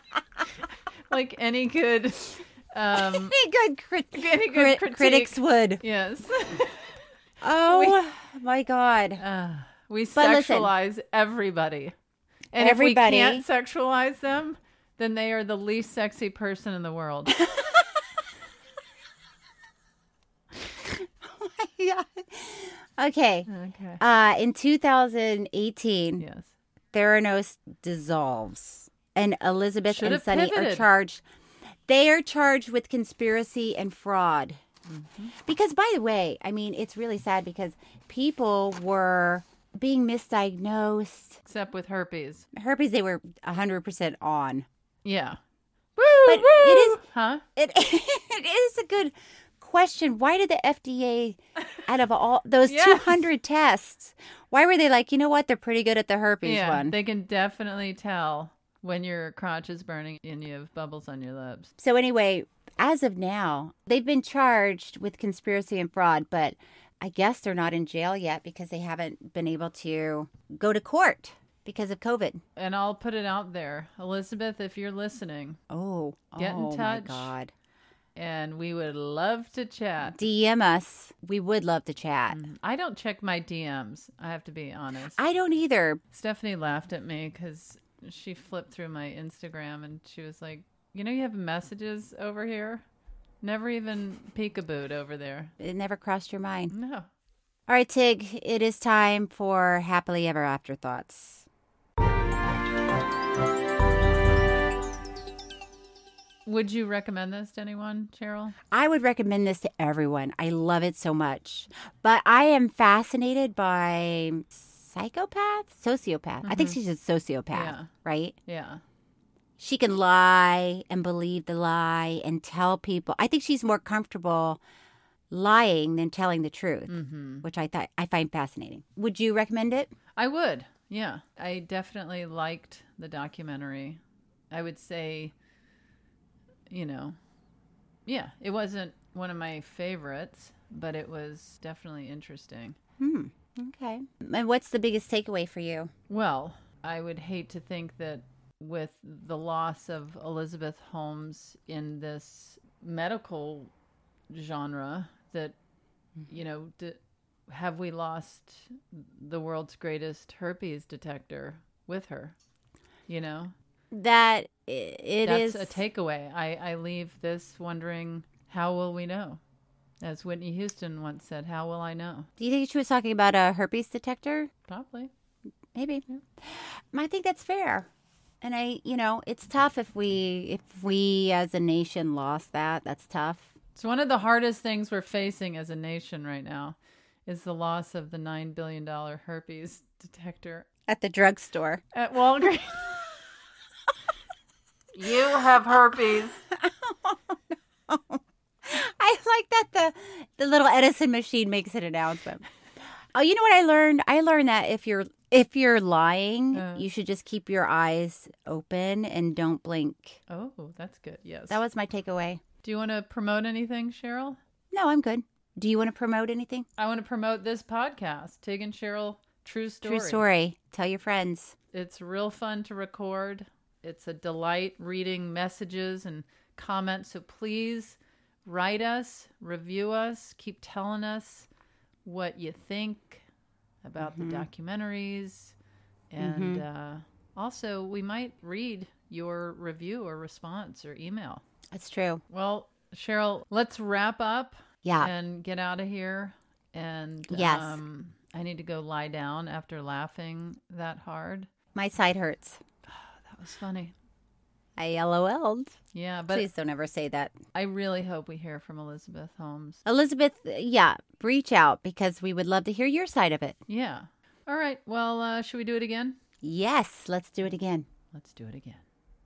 [laughs] like any good um [laughs] any good, crit- [laughs] any good crit- critics would. Yes. Oh my god. Uh, we But listen. sexualize everybody. And Everybody. if we can't sexualize them, then they are the least sexy person in the world. [laughs] yeah. Okay. Okay. Uh, in 2018, yes. Theranos dissolves, and Elizabeth Should and Sunny Sonny are charged. They are charged with conspiracy and fraud. Mm-hmm. Because, by the way, I mean, it's really sad because people were being misdiagnosed. Except with herpes. Herpes, they were 100% on. Yeah. But it is, Huh? it, [laughs] it is a good question. Why did the FDA, out of all those Yes. 200 tests, why were they like, you know what? They're pretty good at the herpes yeah, one. they can definitely tell when your crotch is burning and you have bubbles on your lips. So anyway, as of now, they've been charged with conspiracy and fraud, but I guess they're not in jail yet because they haven't been able to go to court because of COVID. And I'll put it out there. Elizabeth, if you're listening, Oh, Get in oh touch. my God. and we would love to chat. DM us. We would love to chat. Mm, I don't check my DMs, I have to be honest. I don't either. Stephanie laughed at me because she flipped through my Instagram and she was like, You know, you have messages over here? Never even peekabooed over there. It never crossed your mind. No. All right, Tig, it is time for happily ever after thoughts. Would you recommend this to anyone, Cheryl? I would recommend this to everyone. I love it so much. But I am fascinated by psychopath, sociopath. I think mm-hmm. she's a sociopath, Yeah. right? Yeah. She can lie and believe the lie and tell people. I think she's more comfortable lying than telling the truth, Mm-hmm. which I thought I find fascinating. Would you recommend it? I would. Yeah. I definitely liked the documentary. I would say, you know, yeah, it wasn't one of my favorites, but it was definitely interesting. Hmm. Okay. And what's the biggest takeaway for you? Well, I would hate to think that with the loss of Elizabeth Holmes in this medical genre, that, mm-hmm. you know, d- have we lost the world's greatest herpes detector with her? You know, That it that's is a takeaway. I, I leave this wondering how will we know? As Whitney Houston once said, how will I know? Do you think she was talking about a herpes detector? Probably. Maybe. I think that's fair. And I, you know, it's tough if we if we as a nation lost that. That's tough. It's one of the hardest things we're facing as a nation right now is the loss of the $9 billion herpes detector At the drugstore. at Walgreens. [laughs] you have herpes. [laughs] I like that the the little Edison machine makes an announcement. Oh, you know what I learned? I learned that if you're if you're lying, Uh. you should just keep your eyes open and don't blink. Oh, that's good. Yes. That was my takeaway. Do you want to promote anything, Cheryl? No, I'm good. Do you want to promote anything? I want to promote this podcast, Tig and Cheryl True Story. True story. Tell your friends. It's real fun to record. It's a delight reading messages and comments. So please write us, review us, keep telling us what you think about Mhm. the documentaries. And uh, also, we might read your review or response or email. That's true. Well, Cheryl, let's wrap up Yeah. and get out of here. And Yes. um, I need to go lie down after laughing that hard. My side hurts. [sighs] That was funny. I LOL'd. Yeah, but Please don't ever say that. I really hope we hear from Elizabeth Holmes. Elizabeth, yeah, reach out because we would love to hear your side of it. Yeah. All right. Well, uh, should we do it again? Yes, let's do it again. Let's do it again.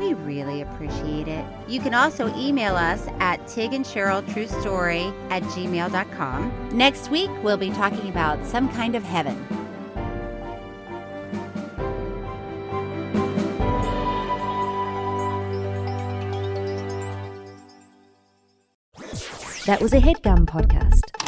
We really appreciate it. You can also email us at Tig and Cheryl True Story at gmail.com. Next week, we'll be talking about some kind of heaven. That was a headgum podcast.